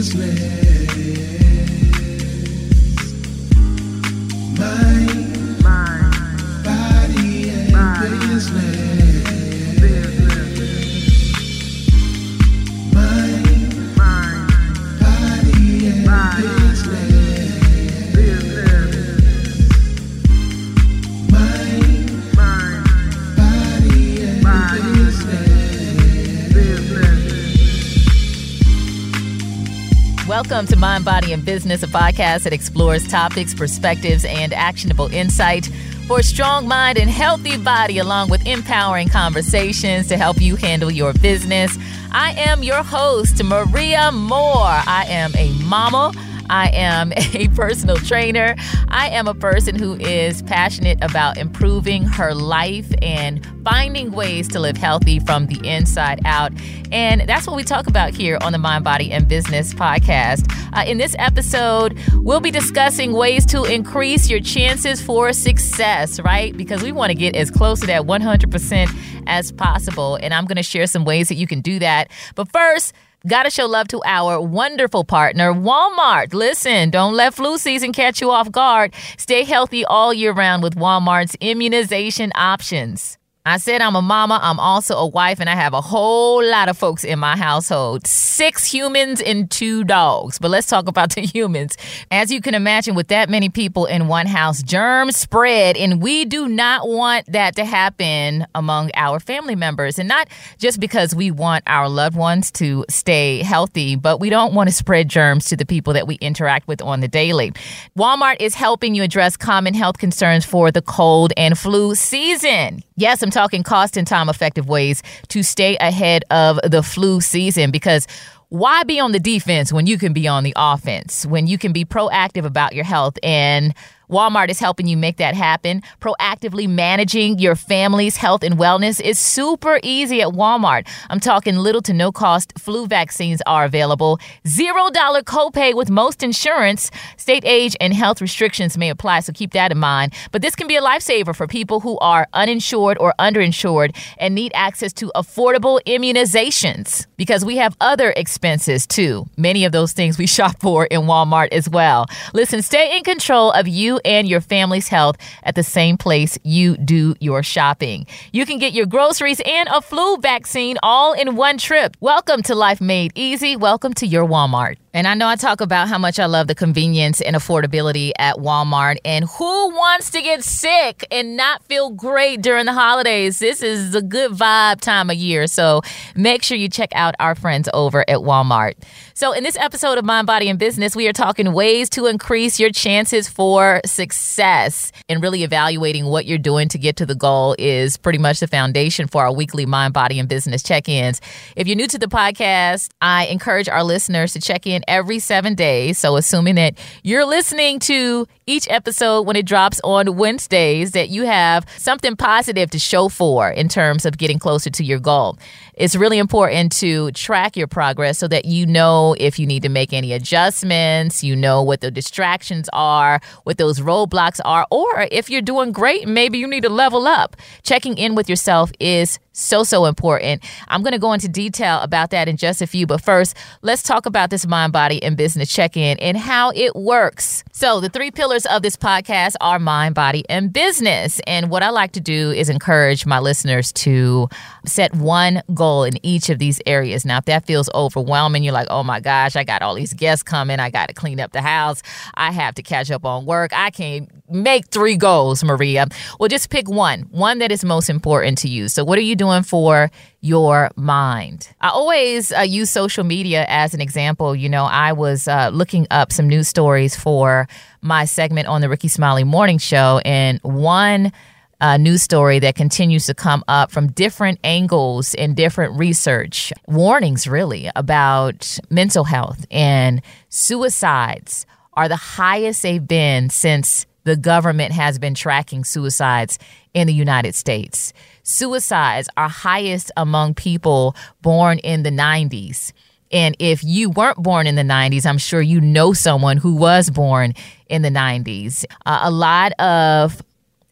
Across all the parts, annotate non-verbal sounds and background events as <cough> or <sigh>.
Welcome Business, a podcast that explores topics, perspectives, and actionable insight for a strong mind and healthy body, along with empowering conversations to help you handle your business. I am your host, Maria More. I am a mama I am <laughs> a personal trainer. I am a person who is passionate about improving her life and finding ways to live healthy from the inside out. And that's what we talk about here on the Mind, Body, and Business podcast. Uh, in this episode, we'll be discussing ways to increase your chances for success, right? Because we want to get as close to that 100% as possible. And I'm going to share some ways that you can do that. But first, Gotta show love to our wonderful partner, Walmart. Listen, don't let flu season catch you off guard. Stay healthy all year round with Walmart's immunization options. I said I'm a mama, I'm also a wife, and I have a whole lot of folks in my household six humans and two dogs. But let's talk about <laughs> the humans. As you can imagine, with that many people in one house, germs spread, and we do not want that to happen among our family members. And not just because we want our loved ones to stay healthy, but we don't want to spread germs to the people that we interact with on the daily. Walmart is helping you address common health concerns for the cold and flu season. Yes, I'm talking cost and time effective ways to stay ahead of the flu season because why be on the defense when you can be on the offense, when you can be proactive about your health and Walmart is helping you make that happen. Proactively managing your family's health and wellness is super easy at Walmart. I'm talking little to no cost flu vaccines are available. Zero dollar copay with most insurance. State age and health restrictions may apply, so keep that in mind. But this can be a lifesaver for people who are uninsured or underinsured and need access to affordable immunizations because we have other expenses too. Many of those things we <laughs> shop for in Walmart as well. Listen, stay in control of you and your family's health at the same place you do your shopping. You can get your groceries and a flu vaccine all in one trip. Welcome to Life Made Easy. Welcome to your Walmart. And I know I talk about how much I love the convenience and affordability at Walmart. And who wants to get sick and not feel great during the holidays? This is a good vibe time of year. So make sure you check out our friends over at Walmart. So, in this episode of Mind, Body, and Business, we are talking ways to increase your chances for success. And really evaluating what you're doing to get to the goal is pretty much the foundation for our weekly Mind, Body, and Business check ins. If you're new to the podcast, I encourage our listeners to check in every seven days. So, assuming that you're listening to each episode when it drops on Wednesdays, that you have something positive to show for in terms of getting closer to your goal. It's really important to track your progress so that you know if you need to make any adjustments, you know what the distractions are, what those roadblocks are, or if you're doing great, maybe you need to level up. Checking in with yourself is So, so important. I'm going to go into detail about that in just a few. But first, let's talk about this mind, body, and business check in and how it works. So, the three pillars of this podcast are mind, body, and business. And what I like to do is encourage my listeners to set one goal in each of these areas. Now, if that feels overwhelming, you're like, oh my gosh, I got all these guests coming. I got to clean up the house. I have to catch up on work. I can't make three goals, Maria. Well, just pick one, one that is most important to you. So, what are you doing for your mind? I always uh, use social media as an example. You know, I was uh, looking up some news stories for my segment on the Rickey Smiley Morning Show, and one uh, news story that continues to come up from different angles and different research, warnings really about mental health and suicides are the highest they've been since the government has been tracking suicides in the United States. Suicides are highest among people born in the 90s. And if you weren't born in the 90s, I'm sure you know someone who was born in the 90s. Uh, a lot of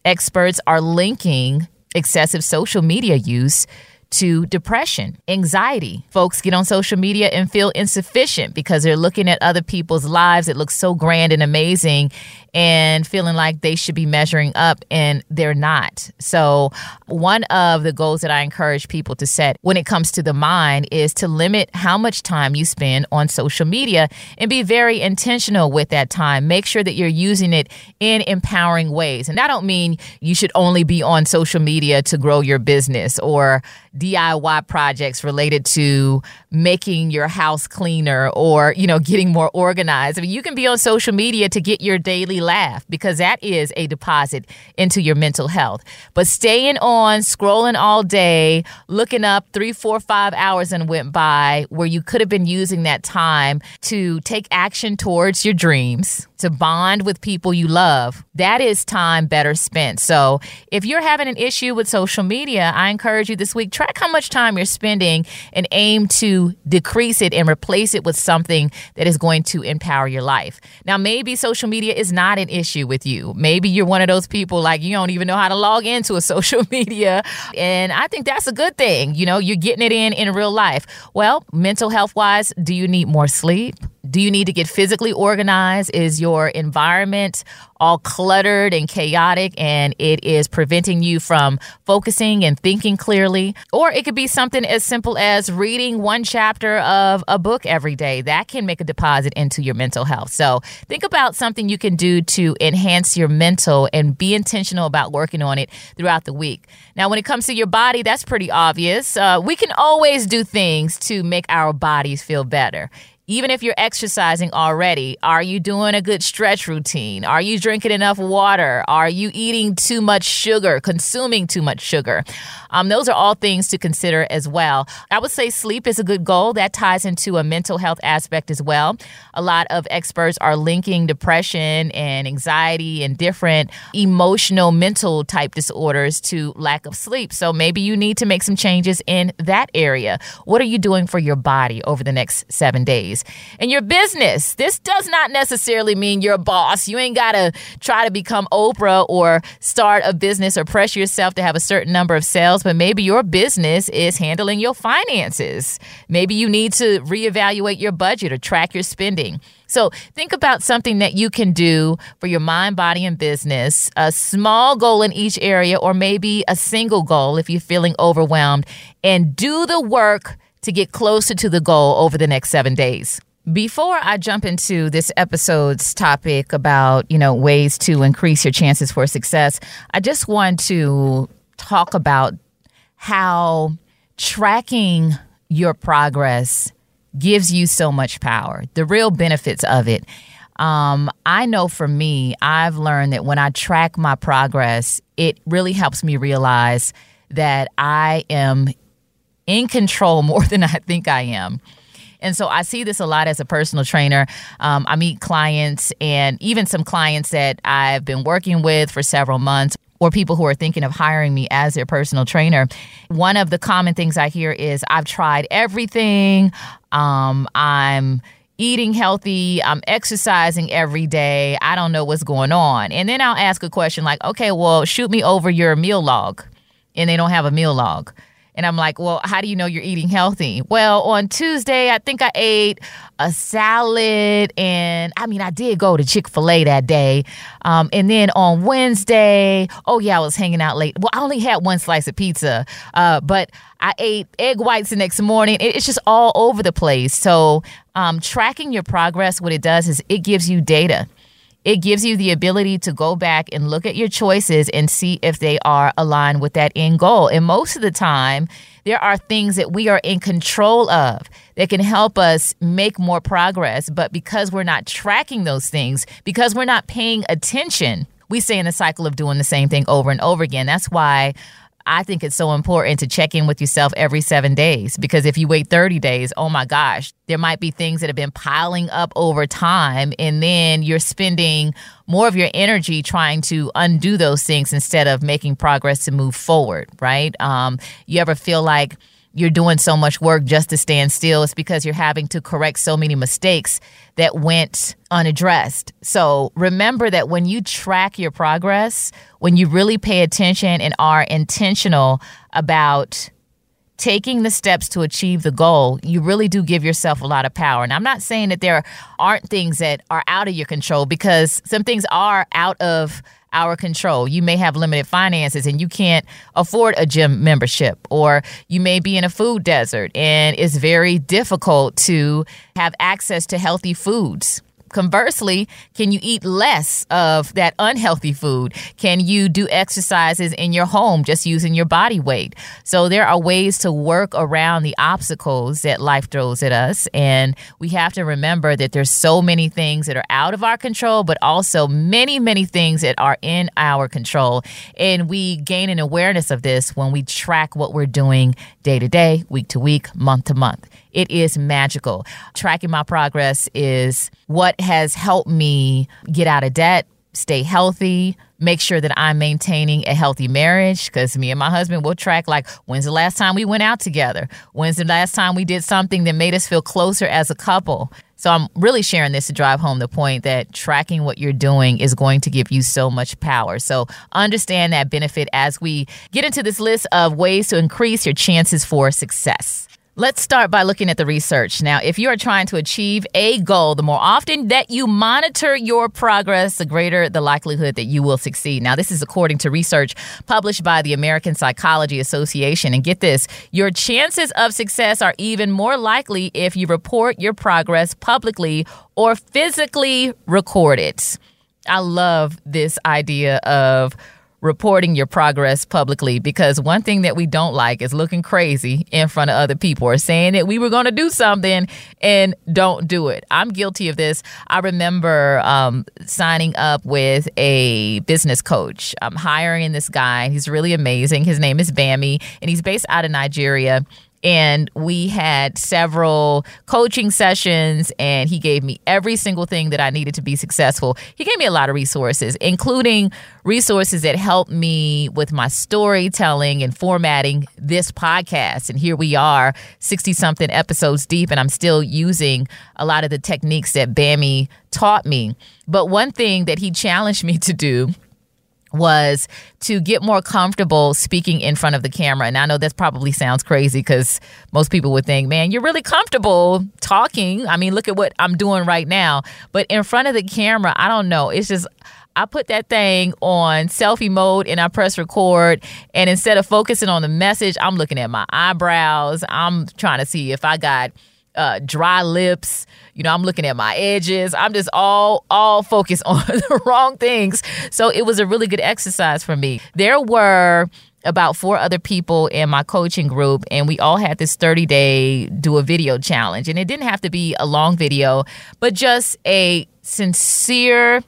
experts are linking excessive social media use to depression, anxiety. Folks get on social media and feel insufficient because they're looking at other people's lives. It looks so grand and amazing and feeling like they should be measuring up and they're not. So, one of the goals that I encourage people to set when it comes to the mind is to limit how much time you spend on social media and be very intentional with that time. Make sure that you're using it in empowering ways. And I don't mean you should only be on social media to grow your business or DIY projects related to making your house cleaner or, you know, getting more organized. I mean, you can be on social media to get your daily laugh because that is a deposit into your mental health. But staying on, scrolling all day, looking up three, four, five hours and went by where you could have been using that time to take action towards your dreams, to bond with people you love, that is time better spent. So if you're having an issue with social media, I encourage you this week, track how much time you're spending and aim to decrease it and replace it with something that is going to empower your life. Now, maybe social media is not an issue with you. Maybe you're one of those people like you don't even know how to log into a <laughs> social media. And I think that's a good thing. You know, you're getting it in in real life. Well, mental health wise, do you need more sleep? Do you need to get physically organized? Is your environment all cluttered and chaotic and it is preventing you from focusing and thinking clearly? Or it could be something as simple as reading one chapter of a book every day. That can make a deposit into your mental health. So think about something you can do to enhance your mental and be intentional about working on it throughout the week. Now, when it comes to your body, that's pretty obvious. Uh, we can always do things to make our bodies feel better even if you're exercising already, are you doing a good stretch routine? Are you drinking enough water? Are you eating too much sugar, consuming too much sugar? Um, those are all things to consider as well. I would say sleep is a good goal. That ties into a mental health aspect as well. A lot of experts are linking depression and anxiety and different emotional, mental type disorders to lack of sleep. So maybe you need to make some changes in that area. What are you doing for your body over the next seven days? And your business, this does not necessarily mean you're a boss. You ain't got to try to become Oprah or start a business or pressure yourself to have a certain number of sales, but maybe your business is handling your finances. Maybe you need to reevaluate your budget or track your spending. So think about something that you can do for your mind, body, and business, a small goal in each area, or maybe a single goal if you're feeling overwhelmed, and do the work to get closer to the goal over the next seven days. Before I jump into this episode's topic about, you know, ways to increase your chances for success, I just want to talk about how tracking your progress gives you so much power, the real benefits of it. Um, I know for me, I've learned that when I track my progress, it really helps me realize that I am in control more <laughs> than I think I am. And so I see this a lot as a personal trainer. Um, I meet clients and even some clients that I've been working with for several months or people who are thinking of hiring me as their personal trainer. One of the common things I hear is I've tried everything. Um, I'm eating healthy, I'm exercising every day. I don't know what's going on. And then I'll ask a question like, okay, well, shoot me over your meal log. And they don't have a meal log. And I'm like, well, how do you know you're eating healthy? Well, on Tuesday, I think I ate a salad. And I mean, I did go to Chick fil A that day. Um, and then on Wednesday, oh, yeah, I was hanging out late. Well, I only had one slice of pizza, uh, but I ate egg whites the next morning. It's just all over the place. So, um, tracking your progress, what it does is it gives you data it gives you the ability to go back and look at your choices and see if they are aligned with that end goal. And most of the time, there are things that we are in control of that can help us make more progress. But because we're not tracking those things, because we're not paying attention, we stay in a cycle of doing the same thing over and over again. That's why I think it's so important to check in with yourself every seven days because if you wait 30 days, oh my gosh, there might be things that have been piling up over time. And then you're spending more of your energy trying to undo those things instead of making progress to move forward, right? Um, you ever feel like, you're doing so much work just to stand still. It's because you're having to correct so many mistakes that went unaddressed. So remember that when you track your progress, when you really pay attention and are intentional about taking the steps to achieve the goal, you really do give yourself a lot of power. And I'm not saying that there aren't things that are out of your control because some things are out of our control. You may have limited finances and you can't afford a gym membership, or you may be in a food desert and it's very difficult to have access to healthy foods. Conversely, can you eat less of that unhealthy food? Can you do exercises in your home just using your body weight? So there are ways to work around the obstacles that life throws at us and we have to remember that there's so many things that are out of our control but also many many things that are in our control and we gain an awareness of this when we track what we're doing day to day, week to week, month to month. It is magical. Tracking my progress is what has helped me get out of debt, stay healthy, make sure that I'm maintaining a healthy marriage because me and my husband will track like when's the last time we went out together? When's the last time we did something that made us feel closer as a couple? So I'm really sharing this to drive home the point that tracking what you're doing is going to give you so much power. So understand that benefit as we get into this list of ways to increase your chances for success. Let's start by looking at the research. Now, if you are trying to achieve a goal, the more often that you monitor your progress, the greater the likelihood that you will succeed. Now, this is according to research published by the American Psychology Association. And get this your chances of success are even more likely if you report your progress publicly or physically record it. I love this idea of reporting your progress publicly because one thing that we don't like is looking crazy in front of other people or saying that we were going to do something and don't do it. I'm guilty of this. I remember um, signing up with a business coach. I'm hiring this guy. He's really amazing. His name is Bami, and he's based out of Nigeria and we had several coaching sessions and he gave me every single thing that I needed to be successful. He gave me a lot of resources, including resources that helped me with my storytelling and formatting this podcast. And here we are, 60 something episodes deep, and I'm still using a lot of the techniques that Bami taught me. But one thing that he challenged me to do was to get more comfortable speaking in front of the camera. And I know that probably sounds crazy because most people would think, man, you're really comfortable talking. I mean, look at what I'm doing right now. But in front of the camera, I don't know. It's just, I put that thing on selfie mode and I press record. And instead of focusing on the message, I'm looking at my eyebrows. I'm trying to see if I got uh, dry lips. You know, I'm looking at my edges. I'm just all all focused <laughs> on the wrong things. So it was a really good exercise for me. There were about four other people in my coaching group and we all had this 30 day do a video challenge and it didn't have to be a long video but just a sincere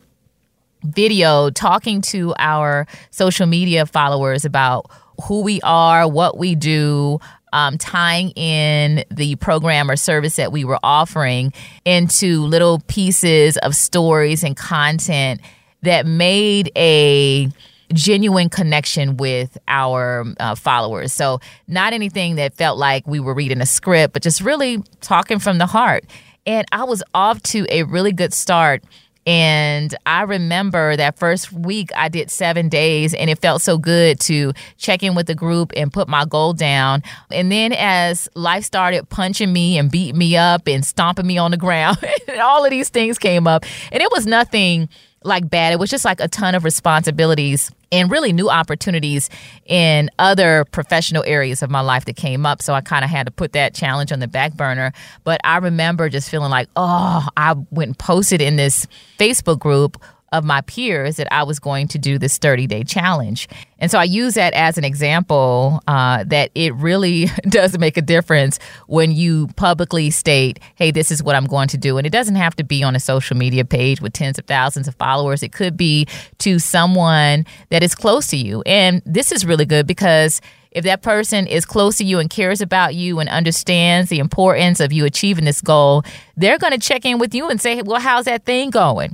video talking to our social media followers about who we are, what we do, um, tying in the program or service that we were offering into little pieces of stories and content that made a genuine connection with our uh, followers. So, not anything that felt like we were reading a script, but just really talking from the heart. And I was off to a really good start And I remember that first week I did seven days, and it felt so good to check in with the group and put my goal down. And then as life started punching me and beating me up and stomping me on the ground, <laughs> all of these things came up, and it was nothing like bad. It was just like a ton of responsibilities and really new opportunities in other professional areas of my life that came up. So I kind of had to put that challenge on the back burner. But I remember just feeling like, oh, I went and posted in this Facebook group of my peers that I was going to do this 30 day challenge. And so I use that as an example uh, that it really <laughs> does make a difference when you publicly state, hey, this is what I'm going to do. And it doesn't have to be on a social media page with tens of thousands of followers, it could be to someone that is close to you. And this is really good because if that person is close to you and cares about you and understands the importance of you achieving this goal, they're going to check in with you and say, well, how's that thing going?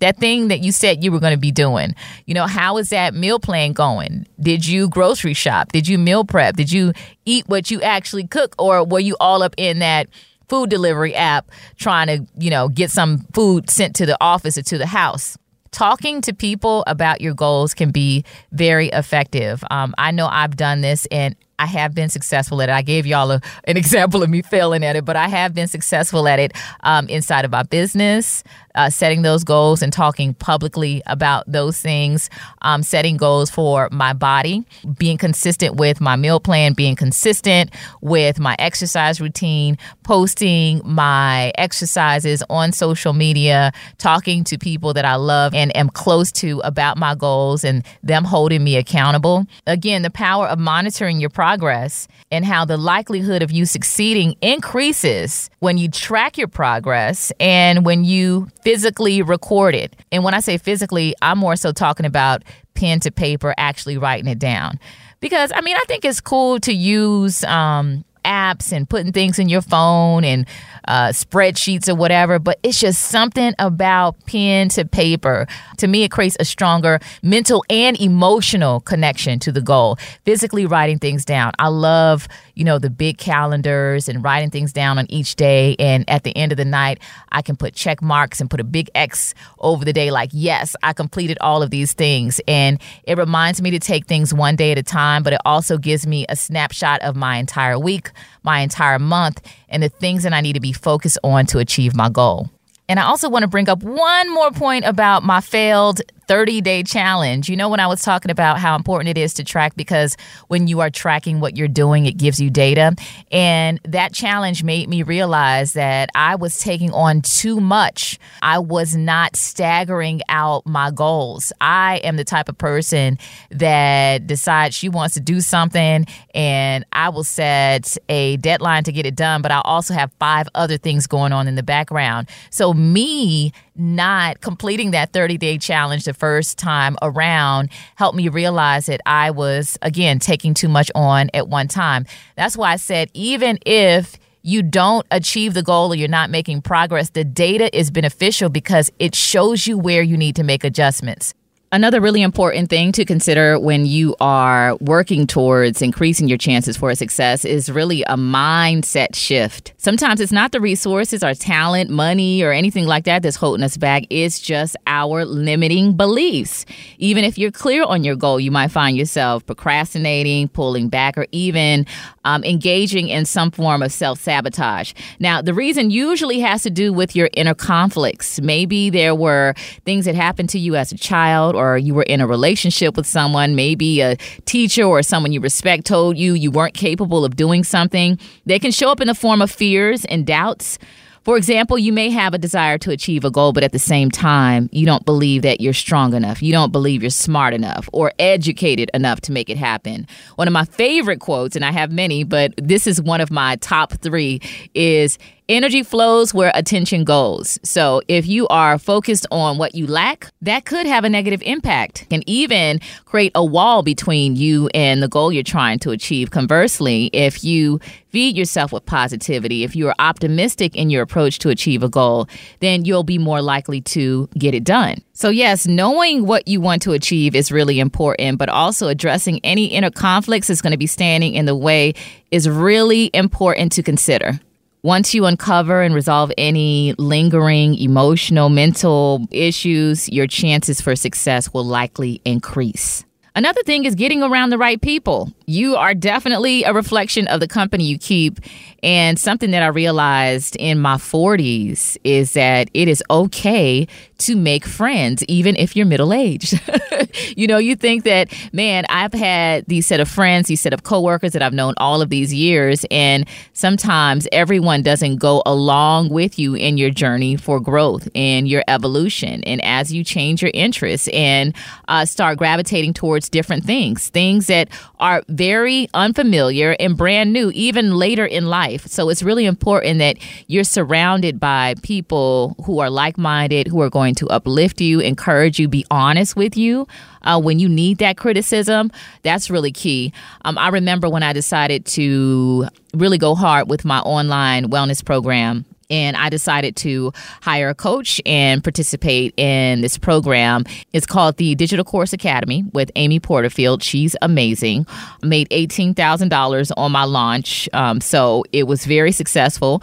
that thing that you said you were going to be doing. You know, how is that meal plan going? Did you grocery shop? Did you meal prep? Did you eat what you actually cook or were you all up in that food delivery app trying to, you know, get some food sent to the office or to the house? Talking to people about your goals can be very effective. Um, I know I've done this and I have been successful at it. I gave y'all a, an <laughs> example of me failing at it, but I have been successful at it um, inside of my business, uh, setting those goals and talking publicly about those things, um, setting goals for my body, being consistent with my meal plan, being consistent with my exercise routine, posting my exercises on social media, talking to people that I love and am close to about my goals and them holding me accountable. Again, the power of monitoring your progress and how the likelihood of you succeeding increases when you track your progress and when you physically recorded. And when I say physically, I'm more so talking about pen to paper, actually writing it down. Because I mean, I think it's cool to use um, apps and putting things in your phone and uh, spreadsheets or whatever, but it's just something about pen to paper. To me, it creates a stronger mental and emotional connection to the goal. Physically writing things down. I love, you know, the big calendars and writing things down on each day. And at the end of the night, I can put check marks and put a big X over the day, like, yes, I completed all of these things. And it reminds me to take things one day at a time, but it also gives me a snapshot of my entire week, my entire month, and the things that I need to be focused on to achieve my goal. And I also want to bring up one more point about my failed 30 day challenge. You know, when I was talking about how important it is to track because when you are tracking what you're doing, it gives you data. And that challenge made me realize that I was taking on too much. I was not staggering out my goals. I am the type of person that decides she wants to do something and I will set a deadline to get it done, but I also have five other things going on in the background. So, me not completing that 30 day challenge the first time around helped me realize that I was, again, taking too much on at one time. That's why I said, even if you don't achieve the goal or you're not making progress, the data is beneficial because it shows you where you need to make adjustments. Another really important thing to consider when you are working towards increasing your chances for success is really a mindset shift. Sometimes it's not the resources or talent, money, or anything like that that's holding us back. It's just our limiting beliefs. Even if you're clear on your goal, you might find yourself procrastinating, pulling back, or even um, engaging in some form of self sabotage. Now, the reason usually has to do with your inner conflicts. Maybe there were things that happened to you as a child or you were in a relationship with someone, maybe a teacher or someone you respect told you you weren't capable of doing something, they can show up in the form of fears and doubts. For example, you may have a desire to achieve a goal, but at the same time, you don't believe that you're strong enough. You don't believe you're smart enough or educated enough to make it happen. One of my favorite quotes, and I have many, but this is one of my top three, is Energy flows where attention goes. So if you are focused on what you lack, that could have a negative impact and even create a wall between you and the goal you're trying to achieve. Conversely, if you feed yourself with positivity, if you are optimistic in your approach to achieve a goal, then you'll be more likely to get it done. So, yes, knowing what you want to achieve is really important, but also addressing any inner conflicts that's going to be standing in the way is really important to consider. Once you uncover and resolve any lingering emotional, mental issues, your chances for success will likely increase. Another thing is getting around the right people. You are definitely a reflection of the company you keep. And something that I realized in my 40s is that it is okay to make friends, even if you're middle aged. <laughs> you know, you think that, man, I've had these set of friends, these set of coworkers that I've known all of these years. And sometimes everyone doesn't go along with you in your journey for growth and your evolution. And as you change your interests and uh, start gravitating towards different things, things that are very unfamiliar and brand new, even later in life. So it's really important that you're surrounded by people who are like minded, who are going going to uplift you, encourage you, be honest with you. Uh, when you need that criticism, that's really key. Um, I remember when I decided to really go hard with my online wellness program and I decided to hire a coach and participate in this program. It's called the Digital Course Academy with Amy Porterfield. She's amazing. Made $18,000 on my launch, um, so it was very successful.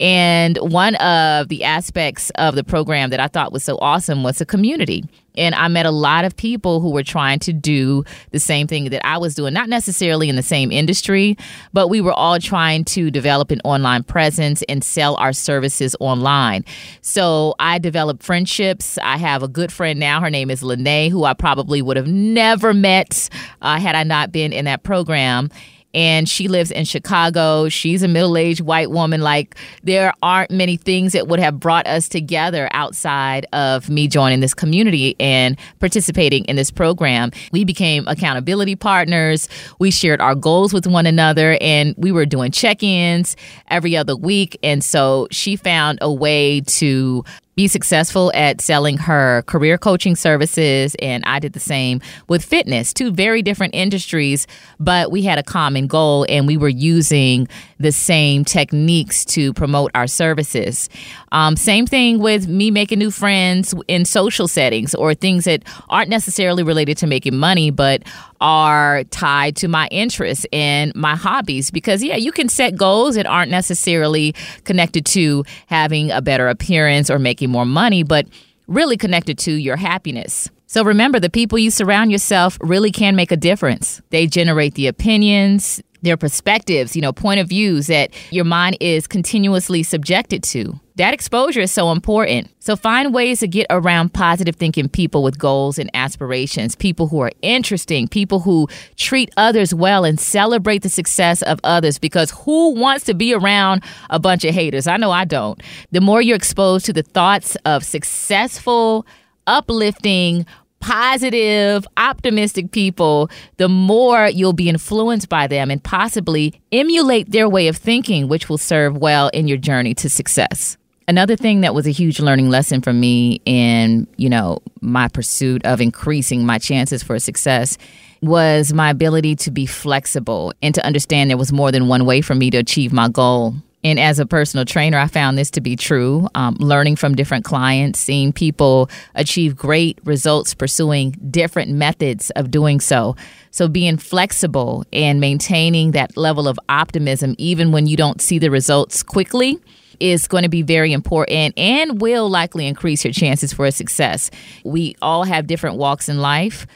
And one of the aspects of the program that I thought was so awesome was the community. And I met a lot of people who were trying to do the same thing that I was doing, not necessarily in the same industry, but we were all trying to develop an online presence and sell our services online. So I developed friendships. I have a good friend now. Her name is Lene, who I probably would have never met uh, had I not been in that program and she lives in Chicago. She's a middle aged white woman. Like, there aren't many things that would have brought us together outside of me joining this community and participating in this program. We became accountability partners. We shared our goals with one another, and we were doing check ins every other week. And so she found a way to be successful at selling her career coaching services and I did the same with fitness two very different industries but we had a common goal and we were using the same techniques to promote our services. Um, same thing with me making new friends in social settings or things that aren't necessarily related to making money but are tied to my interests and my hobbies because yeah you can set goals that aren't necessarily connected to having a better appearance or making more money but really connected to your happiness. So remember the people you surround yourself really can make a difference. They generate the opinions their perspectives, you know, point of views that your mind is continuously subjected to. That exposure is so important. So find ways to get around positive thinking people with goals and aspirations, people who are interesting, people who treat others well and celebrate the success of others because who wants to be around a bunch of haters? I know I don't. The more you're exposed to the thoughts of successful, uplifting, positive, optimistic people, the more you'll be influenced by them and possibly emulate their way of thinking, which will serve well in your journey to success. Another thing that was a huge learning lesson for me in, you know, my pursuit of increasing my chances for success was my ability to be flexible and to understand there was more than one way for me to achieve my goal And as a personal trainer, I found this to be true. Um, learning from different clients, seeing people achieve great results pursuing different methods of doing so. So, being flexible and maintaining that level of optimism, even when you don't see the results quickly, is going to be very important and will likely increase your chances for a success. We all have different walks in life,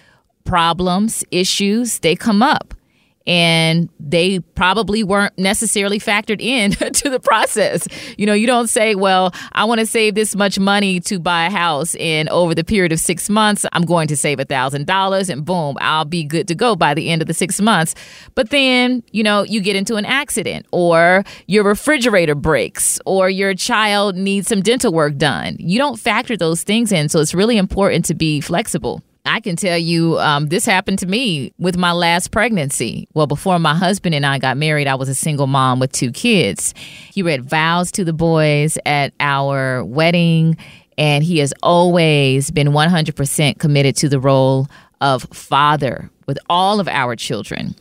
problems, issues, they come up and they probably weren't necessarily factored in <laughs> to the process. You know, you don't say, well, I want to save this much money to buy a house, and over the period of six months, I'm going to save a $1,000, and boom, I'll be good to go by the end of the six months. But then, you know, you get into an accident, or your refrigerator breaks, or your child needs some dental work done. You don't factor those things in, so it's really important to be flexible. I can tell you um, this happened to me with my last pregnancy. Well, before my husband and I got married, I was a single mom with two kids. He read vows to the boys at our wedding, and he has always been 100% committed to the role of father with all of our children.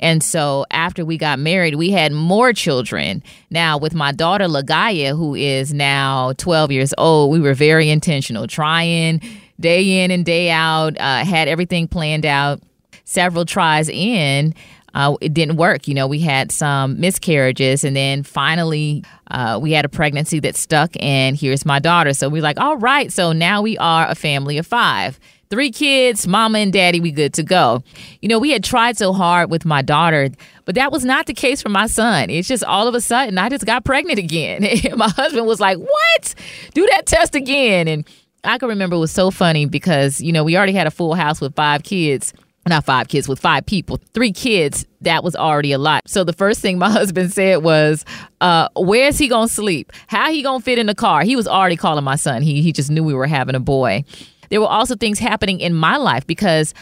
And so after we got married, we had more children. Now, with my daughter, Lagaya, who is now 12 years old, we were very intentional, trying day in and day out, uh, had everything planned out. Several tries in, uh, it didn't work. You know, we had some miscarriages, and then finally, uh, we had a pregnancy that stuck, and here's my daughter. So we're like, all right, so now we are a family of five. Three kids, mama and daddy, we good to go. You know, we had tried so hard with my daughter, but that was not the case for my son. It's just all of a sudden I just got pregnant again. <laughs> My husband was like, What? Do that test again. And I can remember it was so funny because, you know, we already had a full house with five kids. Not five kids, with five people. Three kids, that was already a lot. So the first thing my <laughs> husband said was, uh, where's he gonna sleep? How he gonna fit in the car? He was already calling my son. He he just knew we were having a boy. There were also things happening in my life because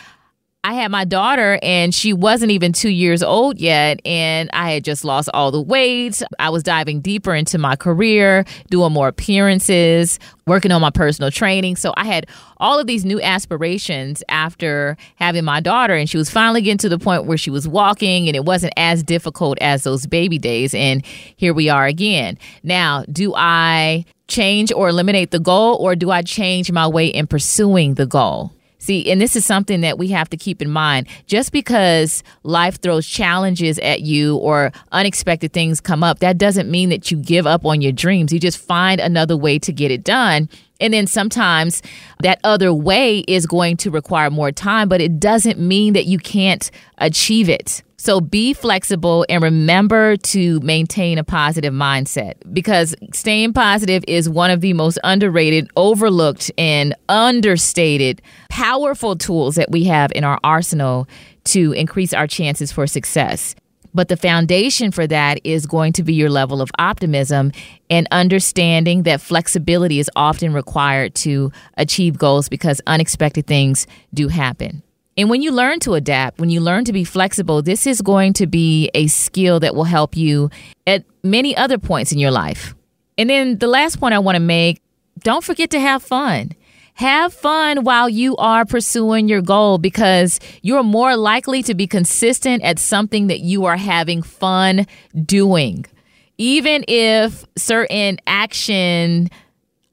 I had my daughter and she wasn't even two years old yet. And I had just lost all the weight. I was diving deeper into my career, doing more appearances, working on my personal training. So I had all of these new aspirations after having my daughter. And she was finally getting to the point where she was walking and it wasn't as difficult as those baby days. And here we are again. Now, do I change or eliminate the goal or do I change my way in pursuing the goal? See, and this is something that we have to keep in mind. Just because life throws challenges at you or unexpected things come up, that doesn't mean that you give up on your dreams. You just find another way to get it done. And then sometimes that other way is going to require more time, but it doesn't mean that you can't achieve it. So be flexible and remember to maintain a positive mindset because staying positive is one of the most underrated, overlooked, and understated powerful tools that we have in our arsenal to increase our chances for success. But the foundation for that is going to be your level of optimism and understanding that flexibility is often required to achieve goals because unexpected things do happen. And when you learn to adapt, when you learn to be flexible, this is going to be a skill that will help you at many other points in your life. And then the last point I want to make don't forget to have fun. Have fun while you are pursuing your goal because you're more likely to be consistent at something that you are having fun doing. Even if certain action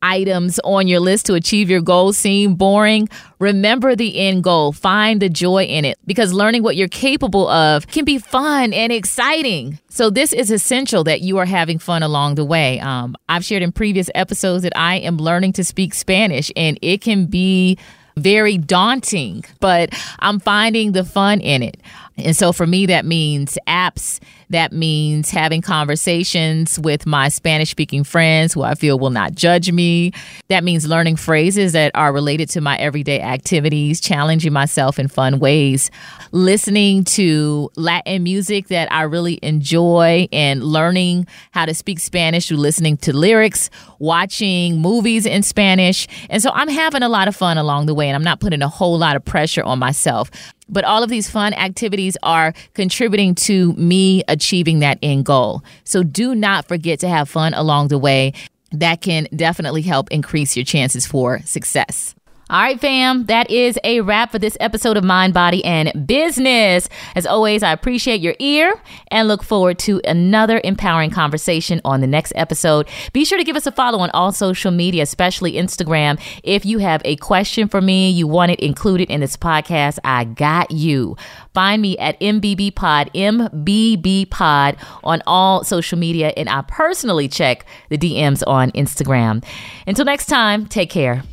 items on your list to achieve your goals seem boring, remember the end goal. Find the joy in it because learning what you're capable of can be fun and exciting. So, this is essential that you are having fun along the way. Um, I've shared in previous episodes that I am learning to speak Spanish, and it can be very daunting, but I'm finding the fun in it. And so for me, that means apps. That means having conversations with my Spanish speaking friends who I feel will not judge me. That means learning phrases that are related to my everyday activities, challenging myself in fun ways, listening to Latin music that I really enjoy, and learning how to speak Spanish through listening to lyrics, watching movies in Spanish. And so I'm having a lot of fun along the way, and I'm not putting a whole lot of pressure on myself. But all of these fun activities are contributing to me achieving that end goal. So do not forget to have fun along the way. That can definitely help increase your chances for success. All right, fam, that is a wrap for this episode of Mind, Body, and Business. As always, I appreciate your ear and look forward to another empowering conversation on the next episode. Be sure to give us a follow on all social media, especially Instagram. If you have a question for me, you want it included in this podcast, I got you. Find me at MBB Pod, MBB Pod on all social media, and I personally check the DMs on Instagram. Until next time, take care.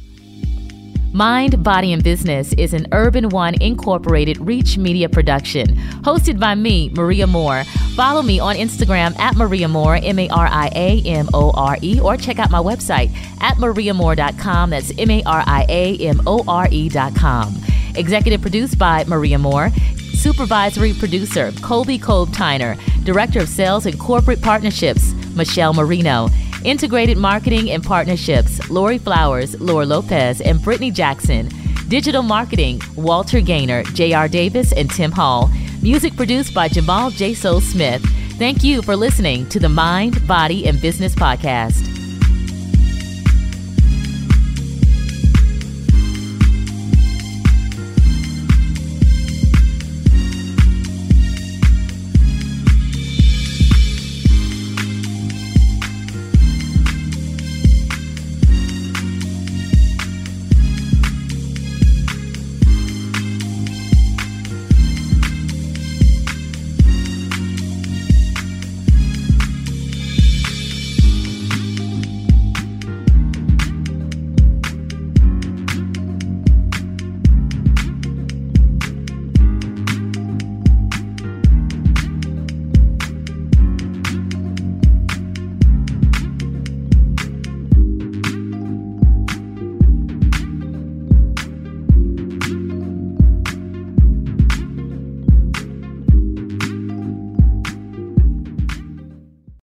Mind, Body, and Business is an Urban One Incorporated Reach Media production, hosted by me, Maria More. Follow me on Instagram at Maria More, M A R I A M O R E, or check out my website at mariamore.com. That's M A R I A M O R E.com. Executive produced by Maria More. Supervisory producer, Colby Kolb Tyner. Director of Sales and Corporate Partnerships, Michelle Marino. Integrated Marketing and Partnerships, Lori Flowers, Laura Lopez, and Brittany Jackson. Digital Marketing, Walter Gaynor, J.R. Davis, and Tim Hall. Music produced by Jamal J. Soul Smith. Thank you for listening to the Mind, Body, and Business Podcast.